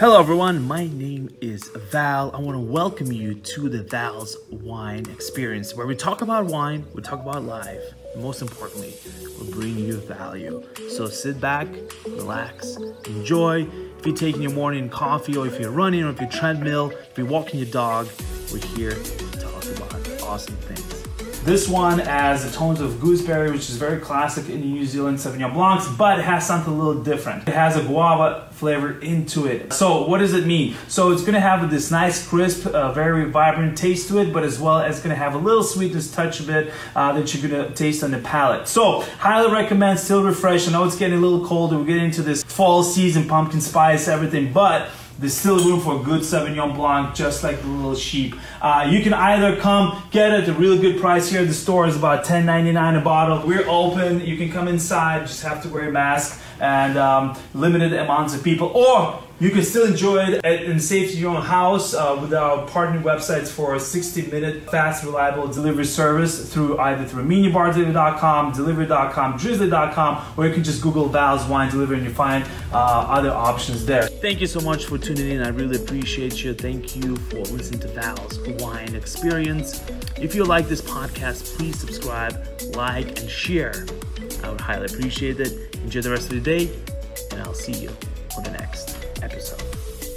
Hello, everyone. My name is Val. I want to welcome you to the Val's Wine Experience, where we talk about wine, we talk about life, and most importantly, we bring you value. So sit back, relax, enjoy. If you're taking your morning coffee, or if you're running, or if you're treadmill, if you're walking your dog, we're here to talk about awesome things. This one has the tones of gooseberry, which is very classic in New Zealand Sauvignon Blancs, but it has something a little different. It has a guava flavor into it. So what does it mean? So it's gonna have this nice, crisp, uh, very vibrant taste to it, but as well as gonna have a little sweetness touch of it uh, that you're gonna taste on the palate. So highly recommend, still refresh. I know it's getting a little colder. We're getting into this fall season, pumpkin spice, everything, but there's still room for a good Sauvignon Blanc, just like the little sheep. Uh, you can either come get it at a really good price here at the store. It's about $10.99 a bottle. We're open. You can come inside. Just have to wear a mask and um, limited amounts of people. Or you can still enjoy it at, in the safety of your own house uh, with our partner websites for a 60-minute fast, reliable delivery service through either through minibar.delivery.com, delivery.com, drizly.com, or you can just Google Val's Wine Delivery and you find uh, other options there. Thank you so much for tuning in. I really appreciate you. Thank you for listening to Val's Wine Experience. If you like this podcast, please subscribe, like, and share. I would highly appreciate it. Enjoy the rest of the day, and I'll see you episode.